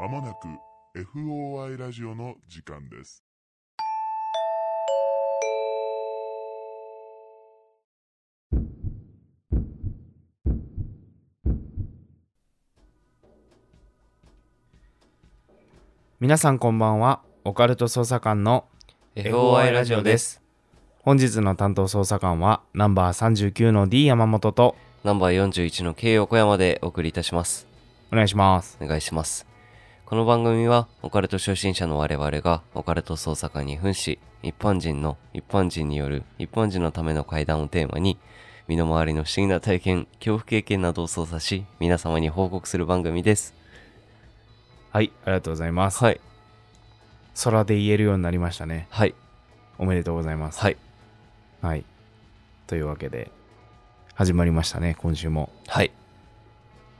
まもなく FOI ラジオの時間です。皆さんこんばんはオカルト捜査官の FOI ラジオです。本日の担当捜査官はナンバー39の D 山本とナンバー41の K 横山でお送りいたします。お願いしますお願いします。この番組は、オカルト初心者の我々が、オカルト捜査官に扮し、一般人の、一般人による、一般人のための会談をテーマに、身の回りの不思議な体験、恐怖経験などを操作し、皆様に報告する番組です。はいありがとうございます、はい。空で言えるようになりましたねはい。おめでとうございますはい。はいというわけで始まりましたね今週もはい。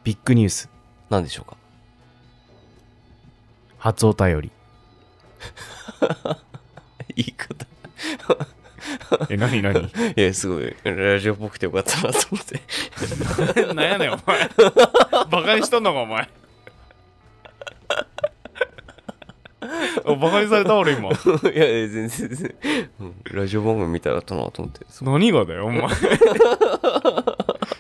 ビッグニュース何でしょうか？初お便り。言い方。え何何？いや、すごい、ラジオっぽくてよかったなと思って。なんやねんお前。バカにしとんのかお前。おバカにされた俺今。いや、全然全然、うん。ラジオ番組見たらったなと思って。何がだよお前。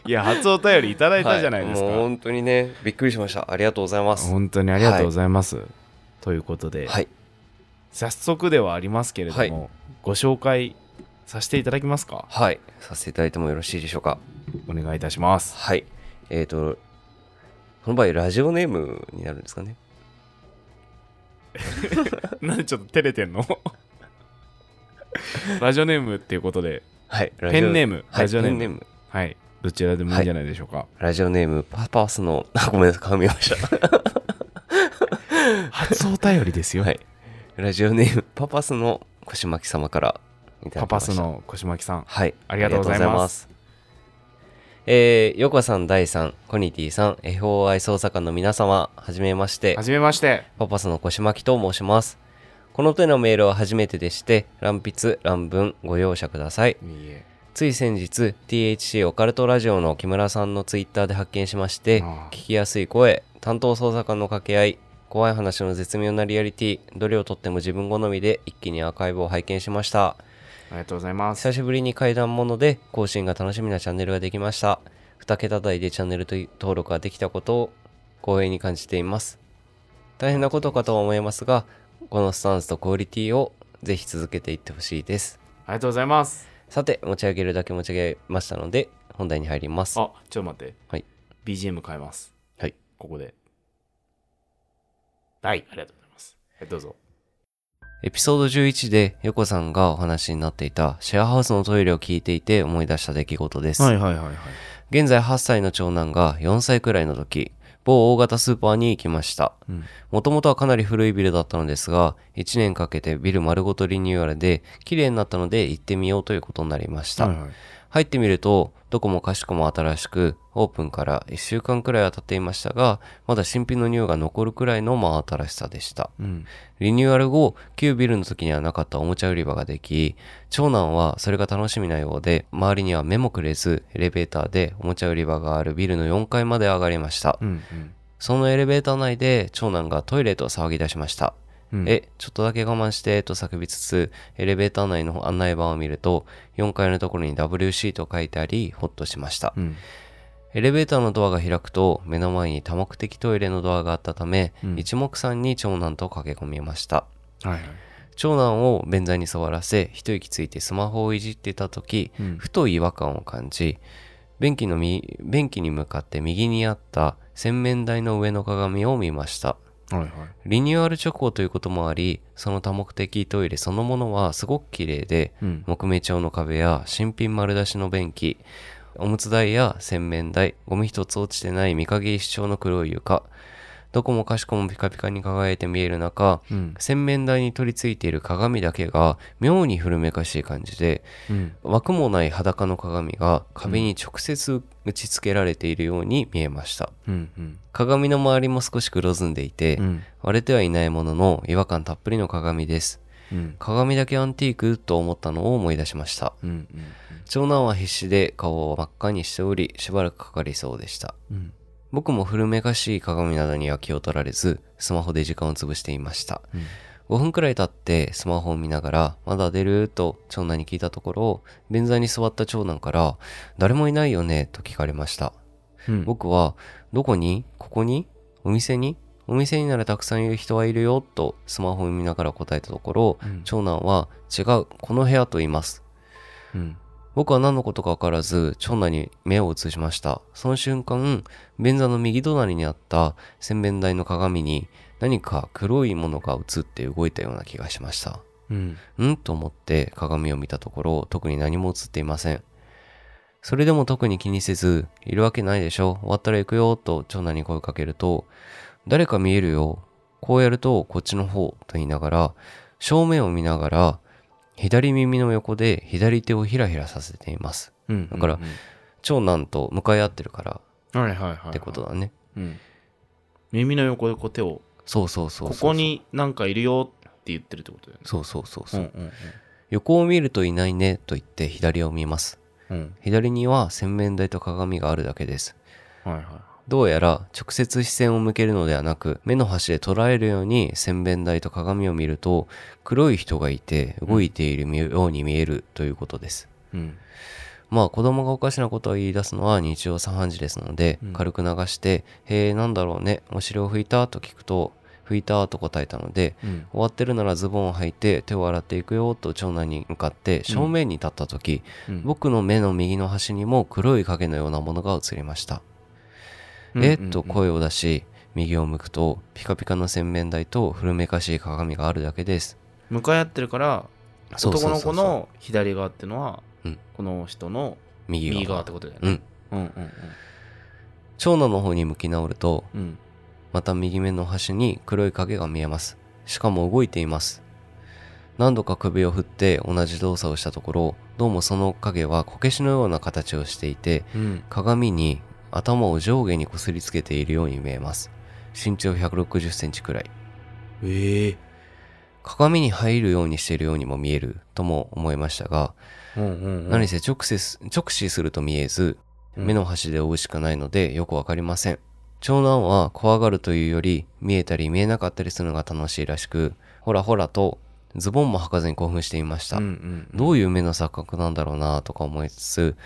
いや初お便りいただいたじゃないですか、はもう本当にね、びっくりしました。ありがとうございます。本当にありがとうございます、ということで、はい。早速ではありますけれども、はいご紹介させていただけますか？はい。させていただいてもよろしいでしょうか？お願いいたしますはい。えっ、と、この場合、ラジオネームになるんですかね？なんでちょっと照れてんの？ラジオネームっていうことではい。ラペンネームはい、ラジオネーム。はいどちらでもいいんじゃないでしょうか、ラジオネーム、パパスの、あ、ごめんなさい、噛みました。初お便りですよ、はい。ラジオネーム、パパスの腰巻様からいただパパきました。スの腰巻さんはい。ありがとうございます。えー、ヨコさん、ダイさん、コニティさん、FOI 捜査官の皆様、はじめましては、じめましてパパスの腰巻と申します。この手のメールは初めてでして、乱筆、乱文、ご容赦ください。いいえつい先日、THC オカルトラジオの木村さんのツイッターで発見しまして聞きやすい声、担当捜査官の掛け合い、怖い話の絶妙なリアリティ、どれをとっても自分好みで一気にアーカイブを拝見しました。ありがとうございます久しぶりに怪談もので更新が楽しみなチャンネルができました。2桁台でチャンネル登録ができたことを光栄に感じています。大変なことかとは思いますが、このスタンスとクオリティをぜひ続けていってほしいです。ありがとうございますさて、持ち上げるだけ持ち上げましたので、本題に入ります。あちょっと待ってはい BGM 変えますはいここではいありがとうございますはいどうぞエピソード11で横さんがお話になっていたシェアハウスのトイレを聞いていて思い出した出来事です。はいはいはいはい現在8歳の長男が4歳くらいの時、某大型スーパーに行きましたうん。もともとはかなり古いビルだったのですが、1年かけてビル丸ごとリニューアルで綺麗になったので行ってみようということになりました。はいはい入ってみると、どこもかしこも新しく、オープンから1週間くらいは経っていましたが、まだ新品の匂いが残るくらいの真新しさでした。うんリニューアル後、旧ビルの時にはなかったおもちゃ売り場ができ、長男はそれが楽しみなようで、周りには目もくれず、エレベーターでおもちゃ売り場があるビルの4階まで上がりました。うんうんそのエレベーター内で長男がトイレと騒ぎ出しました。うんえ、ちょっとだけ我慢して、と叫びつつ、エレベーター内の案内板を見ると、4階のところに WC と書いてあり、ほっとしました。うんエレベーターのドアが開くと、目の前に多目的トイレのドアがあったため、うん一目散に長男と駆け込みました。はいはい長男を便座に座らせ、一息ついてスマホをいじっていた時、うんふと違和感を感じ、便器のみ便器に向かって右にあった洗面台の上の鏡を見ました。はいはい。リニューアル直後ということもあり、その多目的トイレそのものはすごく綺麗で、うん。木目調の壁や新品丸出しの便器、おむつ台や洗面台、ゴミ一つ落ちてない見陰一生の黒い床、どこもかしこもピカピカに輝いて見える中、うん洗面台に取り付いている鏡だけが妙に古めかしい感じで、うん枠もない裸の鏡が壁に直接打ち付けられているように見えました。うんうん鏡の周りも少し黒ずんでいて、うん割れてはいないものの違和感たっぷりの鏡です。うん鏡だけアンティークと思ったのを思い出しました。うんうん長男は必死で顔を真っ赤にしており、しばらくかかりそうでした。うん僕も古めかしい鏡などには気を取られず、スマホで時間を潰していました。うん。5分くらい経ってスマホを見ながら、まだ出る？と長男に聞いたところ、便座に座った長男から、誰もいないよね？と聞かれました。うん。僕は、どこに？ここに？お店に？お店にならたくさんいる人はいるよ？とスマホを見ながら答えたところ、うん。長男は、違う、この部屋と言います。うん僕は何のことか分からず、長男に目を移しました。その瞬間、便座の右隣にあった洗面台の鏡に何か黒いものが映って動いたような気がしました。うんんと思って鏡を見たところ、特に何も映っていません。それでも特に気にせず、いるわけないでしょ終わったら行くよ、と長男に声をかけると、誰か見えるよ。こうやるとこっちの方、と言いながら、正面を見ながら、左耳の横で左手をひらひらさせています。うんだから長男と向かい合ってるからうんはいはいはいはいってことだね。うん耳の横でこう手をそうそうそう。ここ。になんかいるよって言ってるってことだよねそうそうそうそう。うんうん横を見るといないね、と言って左を見ます。うんうん左には洗面台と鏡があるだけです。はいはいどうやら直接視線を向けるのではなく目の端で捉えるように洗面台と鏡を見ると黒い人がいて動いているように見えるということです。うんまあ子供がおかしなことを言い出すのは日常茶飯事ですので、うん軽く流して「へえなんだろうねお尻を拭いた?」と聞くと「拭いた」と答えたのでうん終わってるならズボンを履いて手を洗っていくよと長男に向かって正面に立った時、うん僕の目の右の端にも黒い影のようなものが映りました。うんえっと声を出し、右を向くと、ピカピカの洗面台と古めかしい鏡があるだけです。向かい合ってるから男の子の左側っていうのはうんこの人の右側。ってことだよねうん。うんうん長男の方に向き直ると、うんうんまた右目の端に黒い影が見えます。しかも動いています。何度か首を振って同じ動作をしたところ、どうもその影はこけしのような形をしていて、うん鏡に頭を上下にこすりつけているように見えます。身長160センチくらい。ええ鏡に入るようにしているようにも見えるとも思いましたが、うんうんうん何せ直視直視すると見えず、うん目の端で追うしかないのでよくわかりません。長男は怖がるというより見えたり見えなかったりするのが楽しいらしく、ほらほらとズボンも履かずに興奮していました。うんうんどういう目の錯覚なんだろうなとか思いつつ、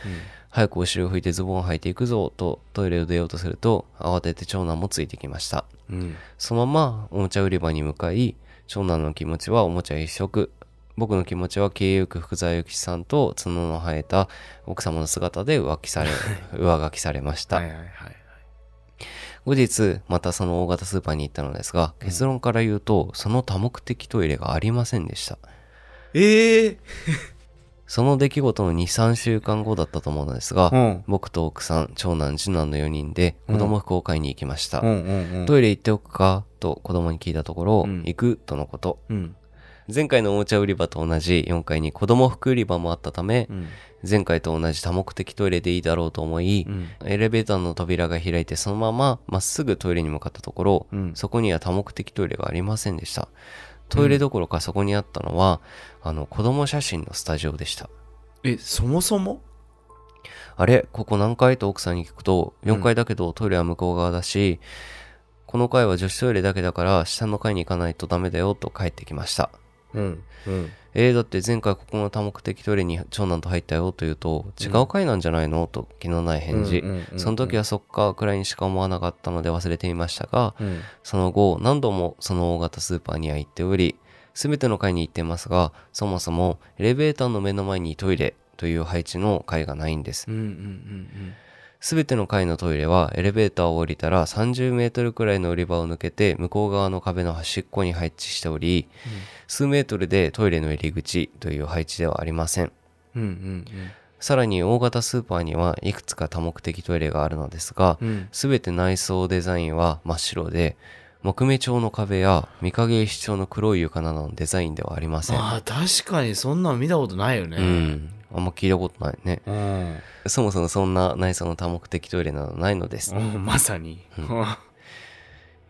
早くお尻を拭いてズボンを履いていくぞとトイレを出ようとすると慌てて長男もついてきました。うんうんそのままおもちゃ売り場に向かい、長男の気持ちはおもちゃ一色。僕の気持ちは経営よく福沢諭吉さんと角の生えた奥様の姿で浮気され、上書きされました。はいはいはい後日、またその大型スーパーに行ったのですが、結論から言うと、その多目的トイレがありませんでした。ええその出来事の2、3週間後だったと思うのですが、うん。僕と奥さん、長男、次男の4人で子供服を買いに行きました。うんうんうん。トイレ行っておくかと子供に聞いたところ、うん。行くとのこと。うん。前回のおもちゃ売り場と同じ4階に子供服売り場もあったため、うん。前回と同じ多目的トイレでいいだろうと思い、うん。エレベーターの扉が開いてそのまままっすぐトイレに向かったところ、うん。そこには多目的トイレがありませんでした。トイレどころかそこにあったのは、あの子供写真のスタジオでした。えそもそも？あれここ何階と奥さんに聞くと、4階だけどトイレは向こう側だし、この階は女子トイレだけだから下の階に行かないとダメだよと帰ってきました。うんうんえー、だって前回ここの多目的トイレに長男と入ったよと言うと、違う階なんじゃないの？と気のない返事。うんうんうんう。ん。その時はそっかくらいにしか思わなかったので忘れていましたが、うん。その後何度もその大型スーパーには行っており、すべての階に行ってますが、そもそもエレベーターの目の前にトイレという配置の階がないんです。う。んうんうんすべての階のトイレはエレベーターを降りたら30メートルくらいの売り場を抜けて向こう側の壁の端っこに配置しており、数メートルでトイレの入り口という配置ではありません。うんうんさらに大型スーパーにはいくつか多目的トイレがあるのですがう、ん。すべて内装デザインは真っ白で、木目調の壁や御影石調の黒い床などのデザインではありません。ああ確かにそんなの見たことないよねうん。あんま聞いたことないね。うんそもそもそんな内装の多目的トイレなどないのです。うんまさにう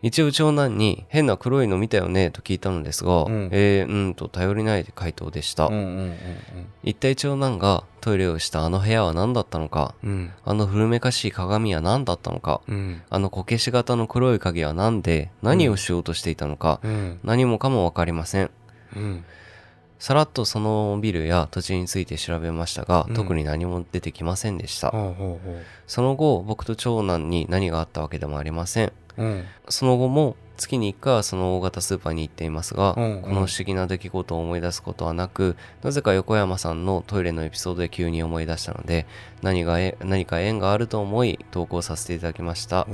一応長男に変な黒いの見たよねと聞いたのですが、うん。えー、うんと頼りない回答でした。うんうん一体長男がトイレをしたあの部屋は何だったのか、うん。うんあの古めかしい鏡は何だったのか、うん。あのこけし型の黒い影は何で何をしようとしていたのか、うん。何もかもわかりません。うん。さらっとそのビルや土地について調べましたが、うん。特に何も出てきませんでした。ほうほうほその後、僕と長男に何があったわけでもありません。ううんその後も月に1回はその大型スーパーに行っていますが、うんうんこの不思議な出来事を思い出すことはなく、なぜか横山さんのトイレのエピソードで急に思い出したので、何がえ何か縁があると思い投稿させていただきました。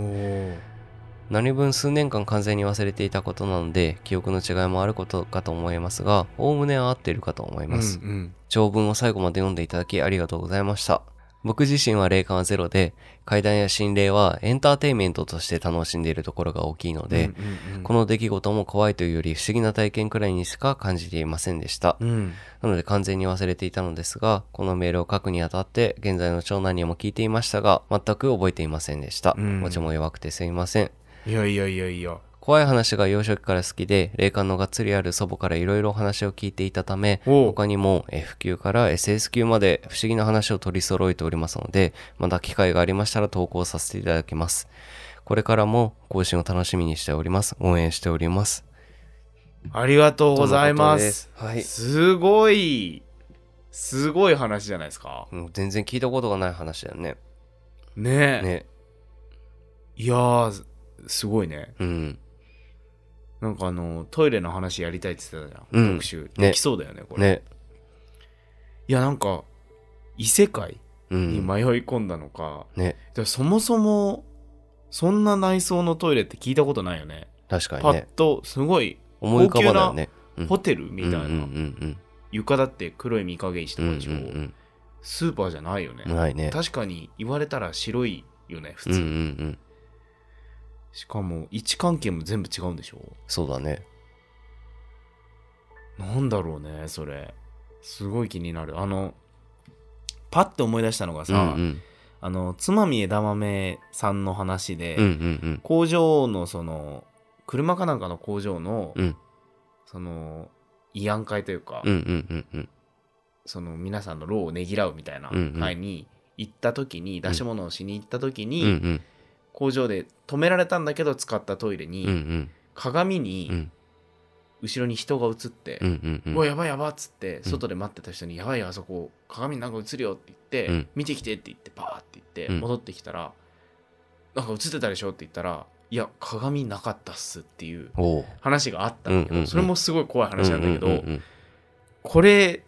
何分数年間完全に忘れていたことなので、記憶の違いもあることかと思いますが、おおむねは合っているかと思います。うんうん長文を最後まで読んでいただきありがとうございました。僕自身は霊感はゼロで、怪談や心霊はエンターテインメントとして楽しんでいるところが大きいので、うんうんうんこの出来事も怖いというより不思議な体験くらいにしか感じていませんでした。うんなので完全に忘れていたのですが、このメールを書くにあたって、現在の長男にも聞いていましたが、全く覚えていませんでした。うん持ちも弱くてすいません。いやいやいやいや怖い話が幼少期から好きで、霊感のがっつりある祖母からいろいろお話を聞いていたため、他にも F 級から SS 級まで不思議な話を取り揃えておりますので、また機会がありましたら投稿させていただきます。これからも更新を楽しみにしております。応援しております。ありがとうございまとのことですはい。すごいすごい話じゃないですかもう全然聞いたことがない話だよね。ねえね。いやーすごいねうん。なんかあのトイレの話やりたいって言ってたじゃうんん、特集ねできそうだよねこれね。いやなんか異世界うん。に迷い込んだのか、ね。でそもそもそんな内装のトイレって聞いたことないよねパッ確かにね。とすごい思い浮かばないよね。うんホテルみたいな、うんうんうん床だって黒い御影石とうん。うんかでしょ、うんスーパーじゃないよね、うん。ないね。確かに言われたら白いよね普通、うんうんうん。しかも位置関係も全部違うんでしょ？そうだね。なんだろうねそれすごい気になるあのパッて思い出したのがさ、うんうん。あのつまみ枝豆さんの話で、うんうんうん。工場のその車かなんかの工場の、うんその慰安会というか、うんうんうんうん。その皆さんの労をねぎらうみたいなうんうん会に行った時に、出し物をしに行った時に、うんうん工場で止められたんだけど使ったトイレに、うんうん。鏡にうん。後ろに人が映って、うんうんうん。うわやばいやばっつって外で待ってた人に「やばいよあそこ鏡になんか映るよ」って言っん見てきてって言ってバーって言って、うん。戻ってきたら「なんか映ってたでしょ」って言ったら「いや鏡なかったっす」っていうおう。話があったんだけど、うんうんうん。それもすごい怖い話なんだけど、うんうんうんこれ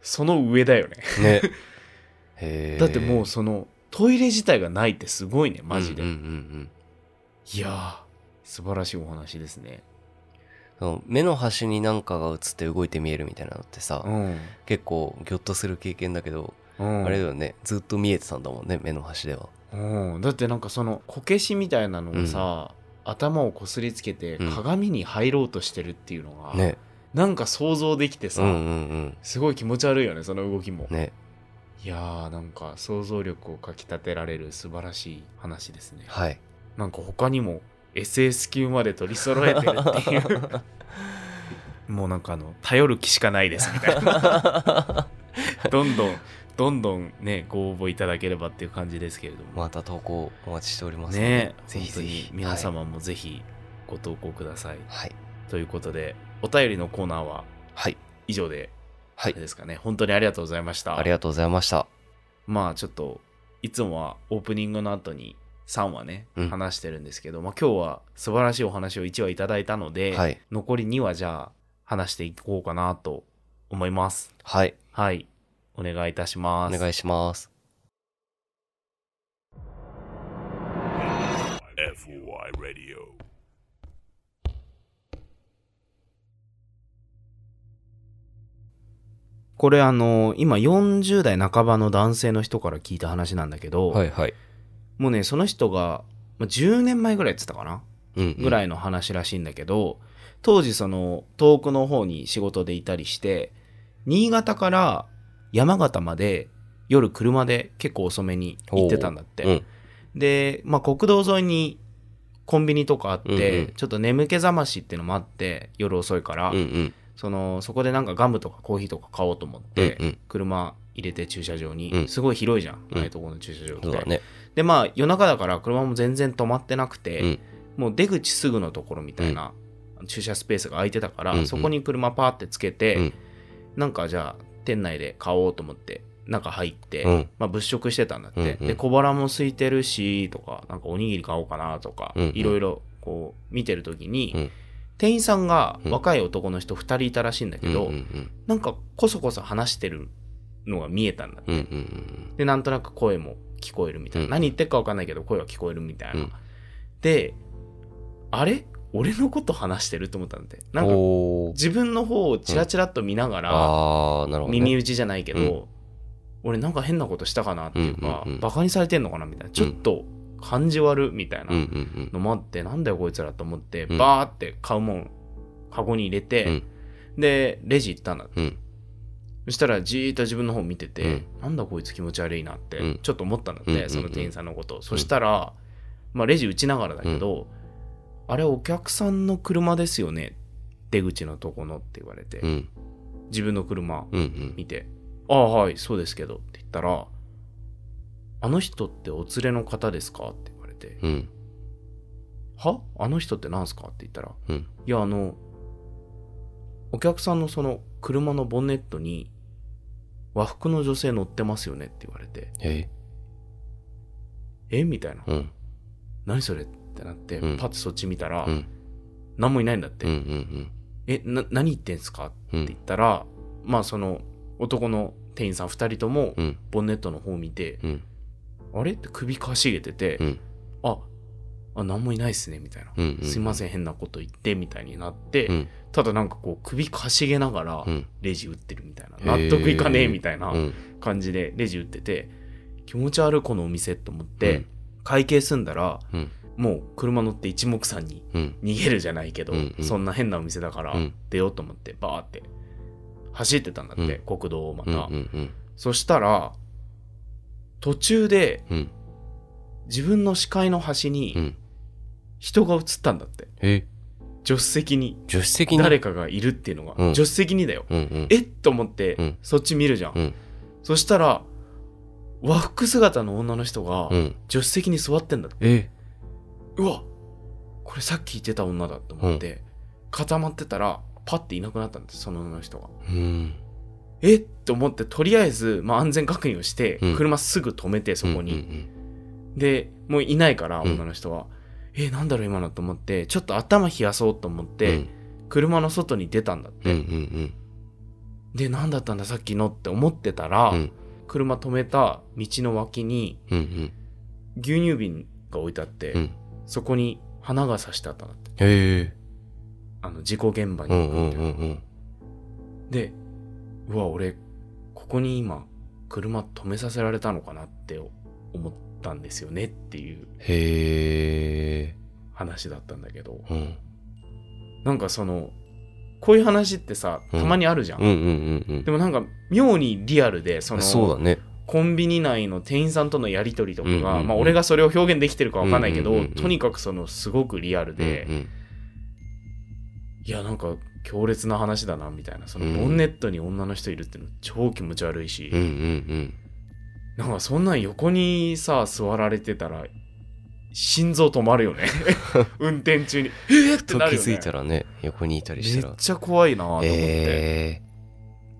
その上だよね。うんね。へえだってもうそのトイレ自体がないってすごいねマジで、うんうんうん。いやー素晴らしいお話ですね。目の端に何かが映って動いて見えるみたいなのってさ、うん、結構ギョッとする経験だけど、うん、あれだよね。ずっと見えてたんだもんね目の端では。うん、だってなんかそのこけしみたいなのがさ、頭をこすりつけてうん。鏡に入ろうとしてるっていうのが、ね。なんか想像できてさ、うんうんうん。すごい気持ち悪いよねその動きも、ねいやーなんか想像力をかきたてられる素晴らしい話ですね。はい。なんか他にも SS 級まで取り揃えてるっていう。もうなんかあの頼る気しかないですみたいな。どんどんどんどんねご応募いただければっていう感じですけれども。また投稿お待ちしておりますねぜひぜひ皆様もぜひご投稿ください、はい。ということでお便りのコーナーははい。以上であはい。れですかね、本当にありがとうございました。ありがとうございました。まあちょっといつもはオープニングの後に3話ね、うん。話してるんですけど、まあ、今日は素晴らしいお話を1話いただいたので、はい。残り2話じゃあ話していこうかなと思います。はい。はい。お願いいたします。お願いします。FOI Radio これあの今40代半ばの男性の人から聞いた話なんだけど、はいはい。もうねその人がまあ10年前ぐらいっつったかな？うんぐらいの話らしいんだけど、当時その遠くの方に仕事でいたりして新潟から山形まで夜車で結構遅めに行ってたんだって、うん。で、まあ、国道沿いにコンビニとかあって、うんうん。ちょっと眠気覚ましっていうのもあって夜遅いから、うんうんそのそこでなんかガムとかコーヒーとか買おうと思って、うんうん。車入れて駐車場に、うん。すごい広いじゃん、うん。ああいうところの駐車場って、ね。でまあ夜中だから車も全然止まってなくて、うんもう出口すぐのところみたいな、駐車スペースが空いてたから、うんうん。そこに車パーってつけて、うん。なんかじゃあ店内で買おうと思って中入って、うん。まあ、物色してたんだって、うんうん。で小腹も空いてるしとかなんかおにぎり買おうかなとか、いろいろこう見てる時に、うん店員さんがうん。若い男の人2人いたらしいんだけど、うんうんなんかこそこそ話してるのが見えたんだって。うんうんうんでなんとなく声も聞こえるみたいな、うん。何言ってるか分かんないけど声は聞こえるみたいな、うん。であれ？俺のこと話してると思ったんだって。なんか自分の方をチラチラっと見ながら、ああなるほどね。耳打ちじゃないけど、うん。俺なんか変なことしたかなっていうか、うんうんうん。バカにされてんのかなみたいな。ちょっと感じ悪みたいなうんうんのもあって、なんだよこいつらと思って、うん。バーって買うもんカゴに入れて、うん。でレジ行ったんだって。うん。うんそしたらじーっと自分の方見てて、うん。なんだこいつ気持ち悪いなってうん。ちょっと思ったんだって、うんうんうん。その店員さんのこと、そしたら、まあ、レジ打ちながらだけど、あれお客さんの車ですよね出口のとこのって言われて、うん。自分の車うんうん。見て、ああはいそうですけどって言ったらあの人ってお連れの方ですか？って言われて、うんは？あの人って何すか？って言ったら、うんいやあのお客さんのその車のボンネットに和服の女性乗ってますよね？って言われて。ええ？みたいな、うん何それ？ってなって、うん。パッとそっち見たら、うん何もいないんだって、うんうんえ？な何言ってんすか？ってうん。言ったら、まあその男の店員さん2人ともうん。ボンネットの方を見て、うんあれって首かしげてて、うん。ああ何もいないっすねみたいな、うんうんすいません変なこと言ってみたいになって、うん。ただなんかこう首かしげながらうん。レジ打ってるみたいな、へー。納得いかねえみたいなうん。感じでレジ打ってて気持ち悪いこのお店と思って、うん。会計済んだらうん。もう車乗って一目散にうん。逃げるじゃないけど、うんうん。そんな変なお店だからうん。出ようと思ってバーって走ってたんだって、国道をまた、うんうん。そしたら途中でうん。自分の視界の端にうん。人が映ったんだって。え？助手席に。助手席に？誰かがいるっていうのが、うん。助手席にだよ。うんうん。え？っと思って、うん。そっち見るじゃん、うん。そしたら和服姿の女の人がうん。助手席に座ってんだって、え？うわこれさっき言ってた女だと思って、固まってたらパッていなくなったんですその女の人が。うんえ？っと思ってとりあえず、まあ、安全確認をして、うん。車すぐ止めてそこに、うんでもういないからうん。女の人は、えなんだろう今のと思って。ちょっと頭冷やそうと思っうん。て、車の外に出たんだって、うんうんで何だったんださっきの？って思ってたら、うん。車止めた道の脇にうんうん。牛乳瓶が置いてあって、うん。そこに花が刺してあったんだって。へえ。あの事故現場にうんうん行くみたいな、うんうん。でうわ俺ここに今車止めさせられたのかなって思ったんですよねっていうへえ話だったんだけど。うん。なんかそのこういう話ってさうん。たまにあるじゃん、うんうんうんでもなんか妙にリアルでそうんのそうだね。コンビニ内の店員さんとのやり取りとかが、うんうんうんまあ俺がそれを表現できてるかわかんないけど、うんうんうんうんとにかくそのすごくリアルで、うん。いやなんか強烈な話だなみたいな。そのうん。ボンネットに女の人いるっての超気持ち悪いし、うんうんうん。なんかそんなん横にさ座られてたら心臓止まるよね。運転中に。えー、ってとなるよね。気づいたらね横にいたりしたら。めっちゃ怖いなと思って、ええ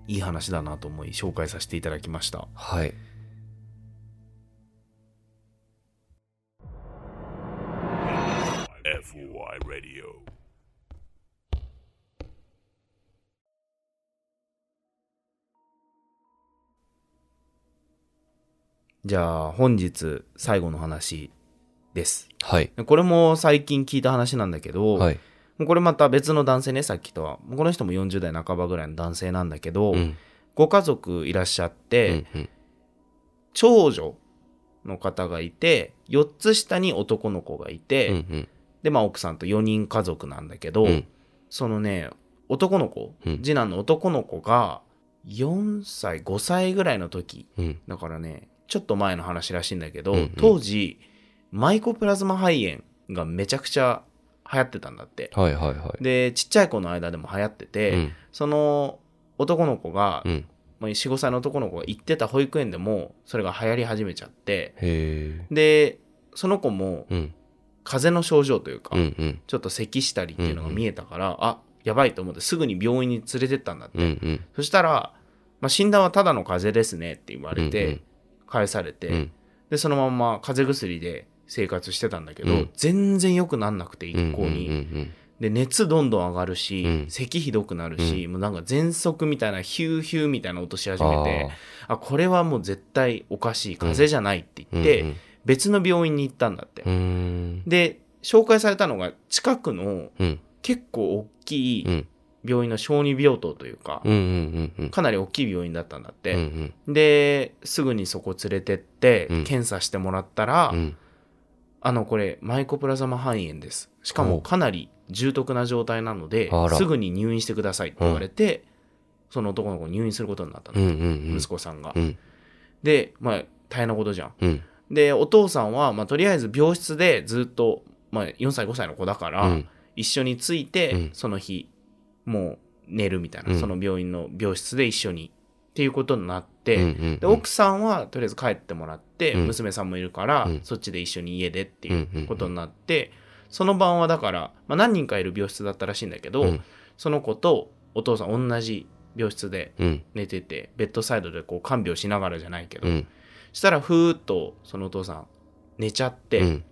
いい話だなと思い紹介させていただきました。はいじゃあ本日最後の話です。はい。これも最近聞いた話なんだけど、はい。これまた別の男性ねさっきとはこの人も40代半ばぐらいの男性なんだけど、うん。ご家族いらっしゃっうて、んうん。長女の方がいて4つ下に男の子がいて、うんうん。でまあ奥さんと4人家族なんだけど、うん。そのね男の子、うん。次男の男の子が4歳5歳ぐらいの時うん。だからねちょっと前の話らしいんだけど、うんうん当時マイコプラズマ肺炎がめちゃくちゃ流行ってたんだって。はいはいはい。で、ちっちゃい子の間でも流行ってて、うん。その男の子が、うん。まあ4、5歳の男の子が行ってた保育園でも、それが流行り始めちゃって。で、その子もうん。風邪の症状というか、うんうん。ちょっと咳したりっていうのが見えたから、あ、やばいと思ってすぐに病院に連れてったんだって。うんうん。そしたら、まあ、診断はただの風邪ですねって言われて、うんうん返されて、うん。で、そのまんま風邪薬で生活してたんだけど、うん。全然良くなんなくて、一向に。うんうん。で、熱どんどん上がるし、うん。咳ひどくなるし、もうなんか喘息みたいなヒューヒューみたいな音し始めて、ああこれはもう絶対おかしい、風邪じゃないって言って、うん別の病院に行ったんだって。うんうん。で、紹介されたのが近くのうん。結構大きいうん病院の小児病棟というか、かなり大きい病院だったんだっうん。て。うんで、すぐにそこ連れてってうん、検査してもらったら、うん。あの、これ、マイコプラズマ肺炎です。しかおもかなり重篤な状態なのですぐに入院してくださいって言われて、その男の子入院することになったうんうの、んうん。息子さんがう。んで、まあ、大変なことじゃん。うんで、お父さんは、まあ、とりあえず病室でずっと、まあ、4歳、5歳の子だから、うん一緒について、うんその日、もう寝るみたいな、うん。その病院の病室で一緒にっていうことになって、うんうんで奥さんはとりあえず帰ってもらって、うん。娘さんもいるから、うん。そっちで一緒に家でってうんいうことになって、その晩はだから、まあ、何人かいる病室だったらしいんだけど、うん。その子とお父さん同じ病室でうん。寝ててベッドサイドでこう看病しながらじゃないけど、うん。したらふーっとそのお父さん寝ちゃって、うん。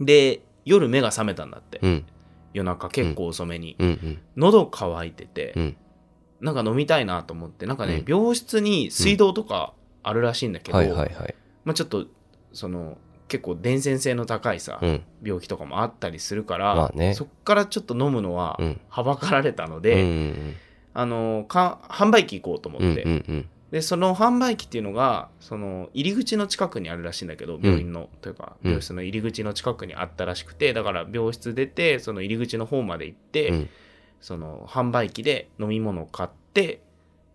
で夜目が覚めたんだって、うん夜中結構遅めに、うんうん。喉乾いてて、うん。なんか飲みたいなと思ってなんかね、うん。病室に水道とかあるらしいんだけど、はいはいはい。まあ、ちょっとその結構伝染性の高いさ、うん。病気とかもあったりするから、まあね。そっからちょっと飲むのはうん。はばかられたのうんで、うん。あのか販売機行こうと思うんって、うんうんでその販売機っていうのがその入り口の近くにあるらしいんだけど病院の、というかうん。病室の入り口の近くにあったらしくてだから病室出てその入り口の方まで行って、うん。その販売機で飲み物を買って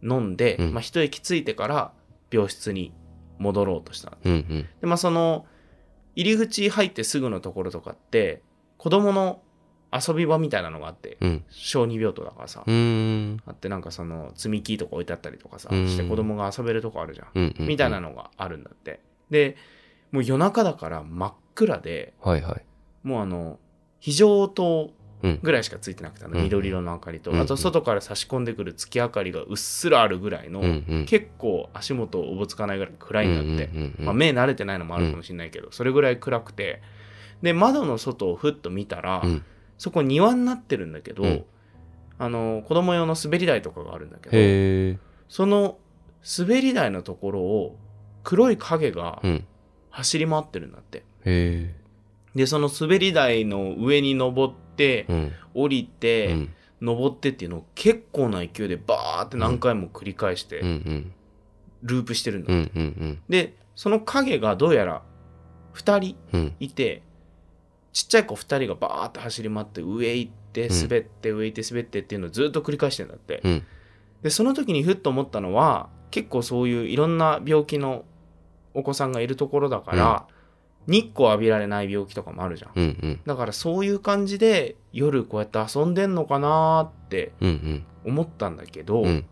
飲んで、うん。まあ、一息ついてから病室に戻ろうとしたの。うんうん。でまあその入り口入ってすぐのところとかって子供の遊び場みたいなのがあってうん。小児病棟だからさ、あってなんかその積み木とか置いてあったりとかさ、うん。して子供が遊べるとこあるじゃん、うんうんみたいなのがあるんだって。でもう夜中だから真っ暗ではいはい。もうあの非常灯うんぐらいしかついてなくてあのうん。緑色の明かりと、うんあと外から差し込んでくる月明かりがうっすらあるぐらいの、結構足元おぼつかないぐらい暗いんだって、まあ、目慣れてないのもあるかもしれないけど、それぐらい暗くて。で窓の外をふっと見たら、うんそこ庭になってるんだけど、うん。あの子供用の滑り台とかがあるんだけどその滑り台のところを黒い影がうん。走り回ってるんだって。へでその滑り台の上に登って、えうん。降りて、うん。登ってっていうのを結構な勢いでバーって何回も繰り返してうんうん。ループしてるんだ、うんうんでその影がどうやら2人うん。いてちっちゃい子2人がバーって走り回って上行ってうん。滑って上行って滑ってっていうのをずっと繰り返してんだって、うん。でその時にふっと思ったのは結構そういういろんな病気のお子さんがいるところだから、日光浴びられない病気とかもあるじゃん。うんうん。だからそういう感じで夜こうやって遊んでんのかなーってうんうん。思ったんだけど、うん。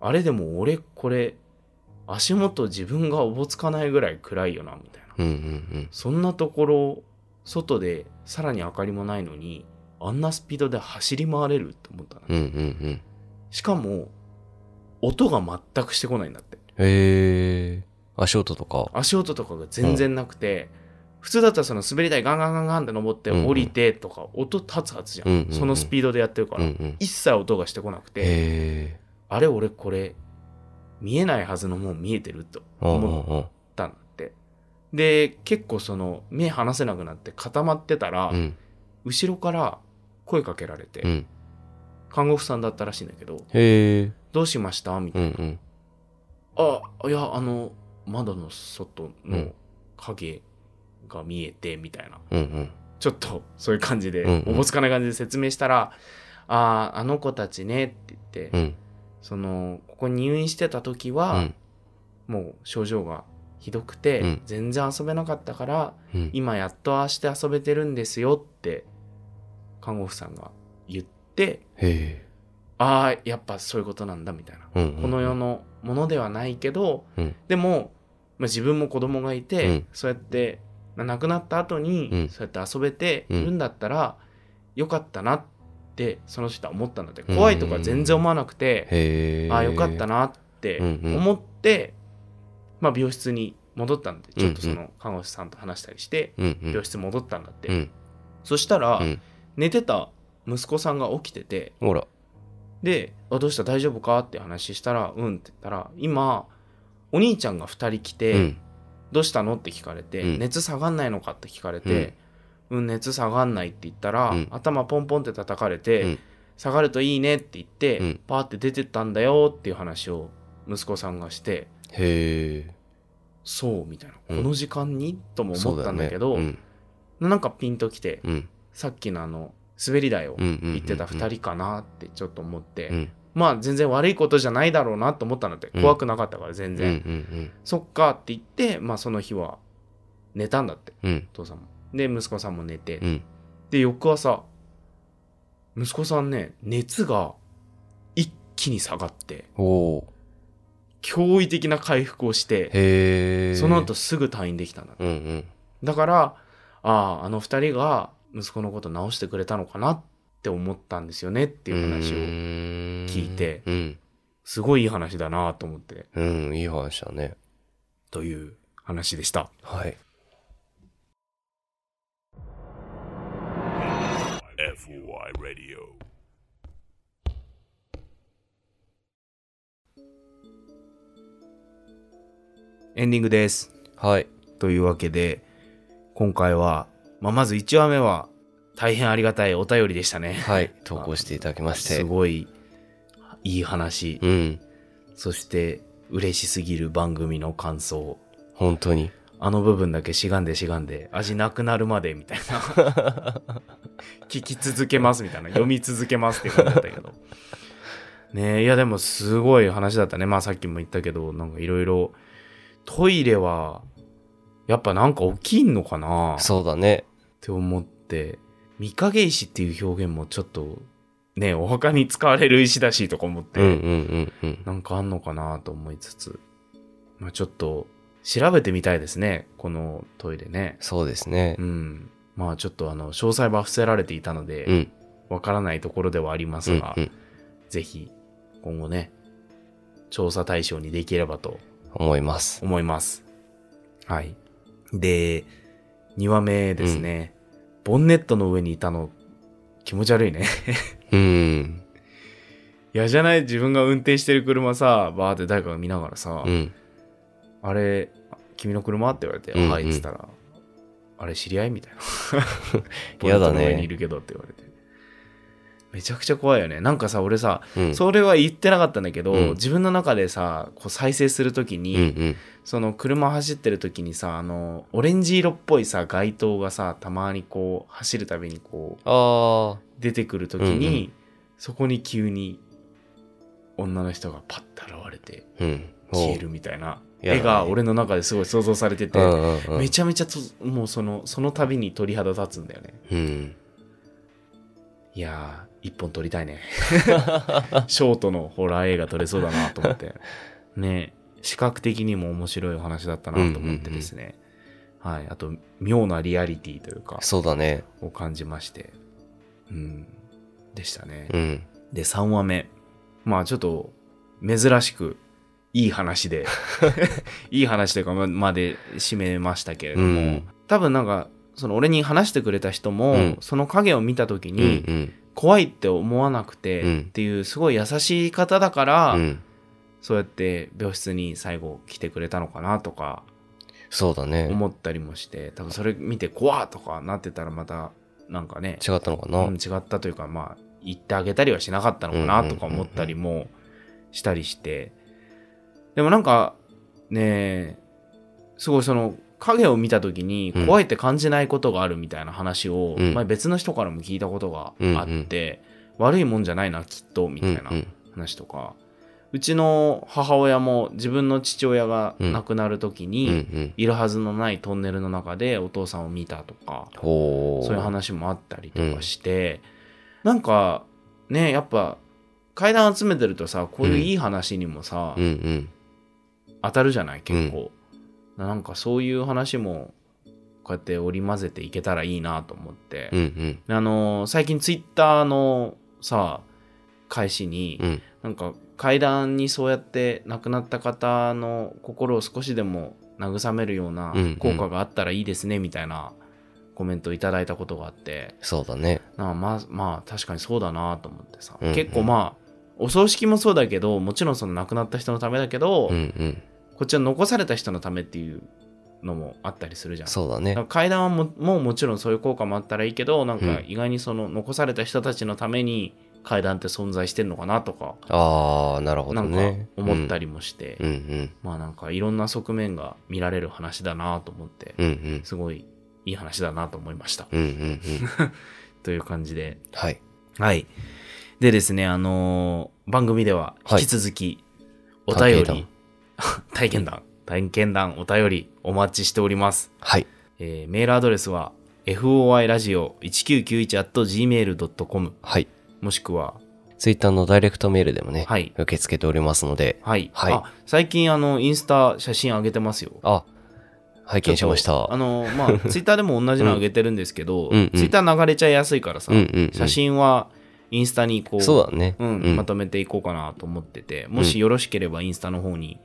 あれでも俺これ足元自分がおぼつかないぐらい暗いよなみたいな。うんうん。そんなところ外でさらに明かりもないのにあんなスピードで走り回れるって思ったの、うんうんうん。しかも音が全くしてこないんだって。へえ足音とか。足音とかが全然なくて、普通だったらその滑り台ガンガンガンガンって登ってうんうん。降りてとか音立つはずじゃん,、うんうんうん。そのスピードでやってるから、うんうん。一切音がしてこなくて、あれ俺これ見えないはずのもん見えてるとう。ん思で結構その目離せなくなって固まってたら、うん。後ろから声かけられて、うん。看護婦さんだったらしいんだけどへえ「どうしました?」みたいな。うんうん「あいやあの窓の外のうん。影が見えて」みたいな。うんうん。ちょっとそういう感じで、うんうん。おぼつかない感じで説明したら「あああの子たちね」って言って、うん。そのここに入院してた時は、うん。もう症状がひどくて、うん。全然遊べなかったからうん。今やっとああして遊べてるんですよって看護婦さんが言ってへああやっぱそういうことなんだみたいな、え。うんうん。この世のものではないけど、うん。でも、まあ、自分も子供がいて、うん。そうやって、まあ亡くなった後に、うん。そうやって遊べているんだったら、よかったなってその人は思ったのでうん。怖いとか全然思わなくて。ああよかったなってうんうん。思って、まあ、病室に戻ったんでちょっとその看護師さんと話したりして。病室戻ったんだって、うん。そしたら、うん。寝てた息子さんが起きててほら。で「あどうした？大丈夫か?」って話したら「うん」って言ったら今お兄ちゃんが2人来て、うん。どうしたの？って聞かれて、うん。熱下がんないのか？って聞かれて、うん、熱下がんないって言ったら、うん。頭ポンポンって叩かれて、うん。下がるといいねって言って、うん。パーって出てったんだよっていう話を息子さんがして、へえ。そうみたいな、うんこの時間に？とも思ったんだけど、そうねなんかピンときて、うん。うん。さっきのあの、滑り台をうんうんうんうん。行ってた2人かなってちょっと思って、うん。まあ全然悪いことじゃないだろうなと思ったんだって、うん怖くなかったから全うん。う然、んそっかって言って、まあその日は寝たんだって。うん。父さんも。で、息子さんも寝て。うん。で、翌朝、息子さんね、熱が一気に下がって、おお。驚異的な回復をして。その後すぐ退院できたんだ。うんうん。だから、ああ、あの二人が息子のこと治してくれたのかなって思ったんですよねっていう話を、聞聞いてうん。すごいいい話だなと思って、うん、いい話だね。という話でした。はい。FOI Radio エンディングです。はい。というわけで、今回は、まあ、まず1話目は大変ありがたいお便りでしたね。はい。投稿していただきまして。すごいいい話、うん。そして嬉しすぎる番組の感想。本当に。あの部分だけしがんでしがんで、味なくなるまでみたいな。聞き続けますみたいな。読み続けますって感じだったけど。ねえ、いやでもすごい話だったね。まあさっきも言ったけど、なんかいろいろ、トイレは、やっぱなんか起きんのかな？っそうだね。て思って、御影石っていう表現もちょっと、ねお墓に使われる石だしとか思って、うんうんうんうん。なんかあんのかなと思いつつ、まあちょっと調べてみたいですね。このトイレね。そうですねう。ん。まあちょっとあの、詳細は伏せられていたのうで、ん。わからないところではありますが、うんうん。ぜひ今後ね、調査対象にできればと思います。思います。はい。で、2話目ですね。ボンネットの上にいたの気持ち悪いね。うん。嫌じゃない自分が運転してる車さ、バーって誰かが見ながらさ、うん。あれ、君の車って言われて、うんうんはいっつったら、あれ知り合いみたいな。嫌だね にいるけどって言われて。めちゃくちゃ怖いよね。なんかさ、俺さ、うん。それは言ってなかったんだけど、うん自分の中でさ、こう再生するときに、うんうん。その車走ってる時にさあのオレンジ色っぽいさ街灯がさたまにこう走るたびにこう。出てくる時に、うんうんそこに急に女の人がパッと現れてうん。消えるみたいな絵が俺の中ですごい想像されてて。めちゃめちゃともうそのその度に鳥肌立つんだよねうん。いやー一本撮りたいね。ショートのホラー映画撮れそうだなと思って。ね視覚的にも面白いお話だったなと思ってですね、はいあと妙なリアリティというかそうだね。を感じまして。うん。でしたね、うん。で3話目。まあちょっと珍しくいい話で いい話というかままで締めましたけれども、うん。多分なんかその俺に話してくれた人も、うんその影を見た時うんに、うん。怖いって思わなくて、うんっていうすごい優しい方だから、うん。そうやって病室に最後来てくれたのかなとかそうだね。思ったりもして多分それ見て怖っとかなってたらまたなんかね違ったのかう、なん違ったというかまあ言ってあげたりはしなかったのかなとか思ったりもしたりしてでもなんかねすごいその影を見た時にうん。怖いって感じないことがあるみたいな話を、うん。前別の人からも聞いたことがあって、うん。うん悪いもんじゃないなきっとみたいなうんうん。話とか、うちの母親も自分の父親が亡くなる時うんうに、ん。いるはずのないトンネルの中でお父さんを見たとかほう。そういう話もあったりとかして、なんかねやっぱ階段集めてるとさこういういい話にもさ、うんうん。当たるじゃない結構、なんかそういう話もこうやって織り交ぜていけたらいいなと思って、うんうん。あのー最近ツイッターのさ開始に、うん。なんか階段にそうやって亡くなった方の心を少しでも慰めるようなうんうん効果があったらいいですねみたいなコメントをいただいたことがあって、そうだね。なあまあまあ確かにそうだなと思ってさ、うんうん結構まあお葬式もそうだけどもちろんその亡くなった人のためだけど、うんうん。こっちは残された人のためっていうのもあったりするじゃん。そうだねだ。階段はももうもちろんそういう効果もあったらいいけどなんかうん意外にその残された人たちのために階段って存在してるのかなとかああ、なるほなんかどね。思ったり。りもして、うんうん。まあなんかいろんな側面が見られる話だなと思って、うんうん。すごいいい話だなと思いました。うんうんうん。という感じで。はい。はい。でですね、あのー番組でははい引き続きお便り、体験談、体験談、お便りお待ちしております。はい。えーメールアドレスは foiradio1991.gmail.com はい。もしくは、ツイッターのダイレクトメールでもね、はい。受け付けておりますので、はい。はいあ、最近あの、インスタ写真上げてますよ。あ、拝見しました。あの、まあ、ツイッターでも同じの上げてるんですけど、うんうんツイッター流れちゃいやすいからさ、うんうんうん写真はインスタにこう、そうだね。うんうんまとめていこうかなと思ってて、もしよろしければインスタの方に、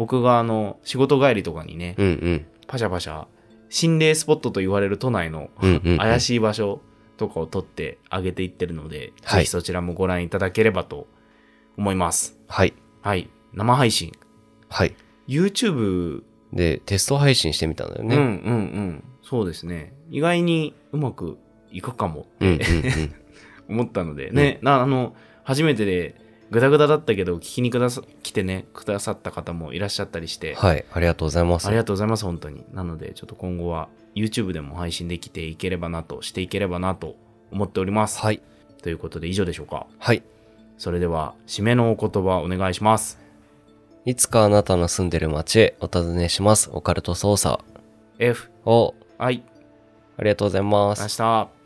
僕があの、仕事帰りとかにね、うんうん。パシャパシャ、心霊スポットと言われる都内のうんうんうん怪しい場所とかを撮って上げていってるので、はいぜひそちらもご覧いただければと思います。はい。はい。生配信。はい。YouTube、で、テスト配信してみたんだよね。うんうんうん。そうですね。意外にうまくいくかもうんうんってうん。思ったので、ね、なあの、初めてでグダグダだったけど、聞きにくださ来てね、くださった方もいらっしゃったりして、はい。ありがとうございます。ありがとうございます、本当に。なので、ちょっと今後は YouTube でも配信できていければなと、していければなと思っております。はい。ということで、以上でしょうか？はい。それでは、締めのお言葉お願いします。いつかあなたの住んでる街へお尋ねします。オカルト捜査 F、を、はい、ありがとうございます明。日。